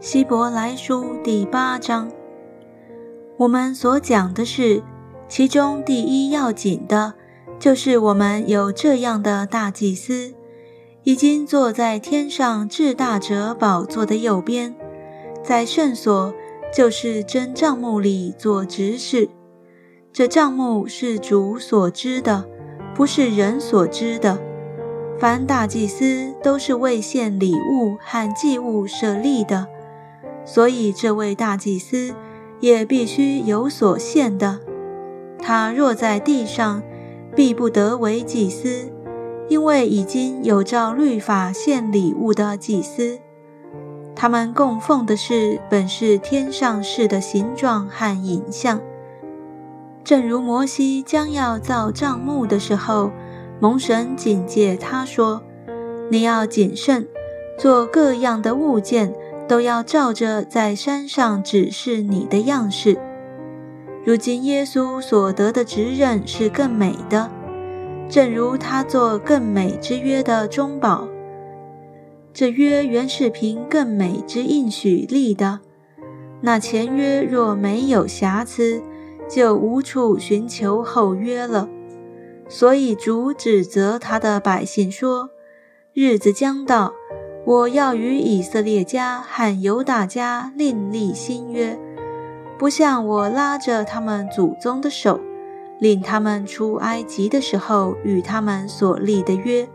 希伯来书第八章，我们所讲的是，其中第一要紧的，就是我们有这样的大祭司，已经坐在天上至大者宝座的右边，在圣所，就是真帐幕里做执事。这帐幕是主所知的，不是人所知的。凡大祭司都是为献礼物和祭物设立的，所以这位大祭司也必须有所献的。他若在地上，必不得为祭司，因为已经有照律法献礼物的祭司。他们供奉的是本是天上事的形状和影像，正如摩西将要造帐幕的时候。蒙神警戒他说：“你要谨慎，做各样的物件，都要照着在山上指示你的样式。如今耶稣所得的职任是更美的，正如他做更美之约的中保。这约原是凭更美之应许立的。那前约若没有瑕疵，就无处寻求后约了。”所以主指责他的百姓说：“日子将到，我要与以色列家和犹大家另立新约，不像我拉着他们祖宗的手，领他们出埃及的时候与他们所立的约，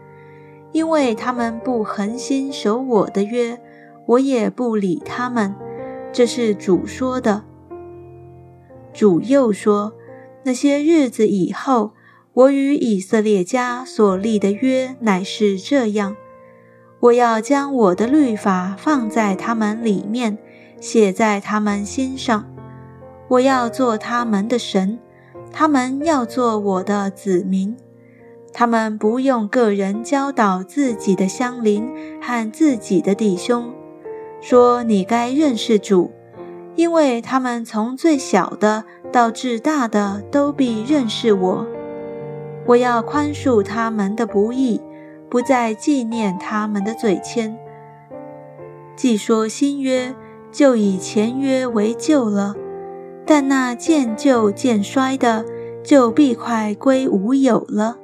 因为他们不恒心守我的约，我也不理他们。”这是主说的。主又说：“那些日子以后。”我与以色列家所立的约乃是这样：我要将我的律法放在他们里面，写在他们心上。我要做他们的神，他们要做我的子民。他们不用个人教导自己的乡邻和自己的弟兄，说你该认识主，因为他们从最小的到至大的都必认识我。我要宽恕他们的不义，不再纪念他们的嘴签。既说新约，就以前约为旧了。但那渐旧渐衰的，就必快归无有了。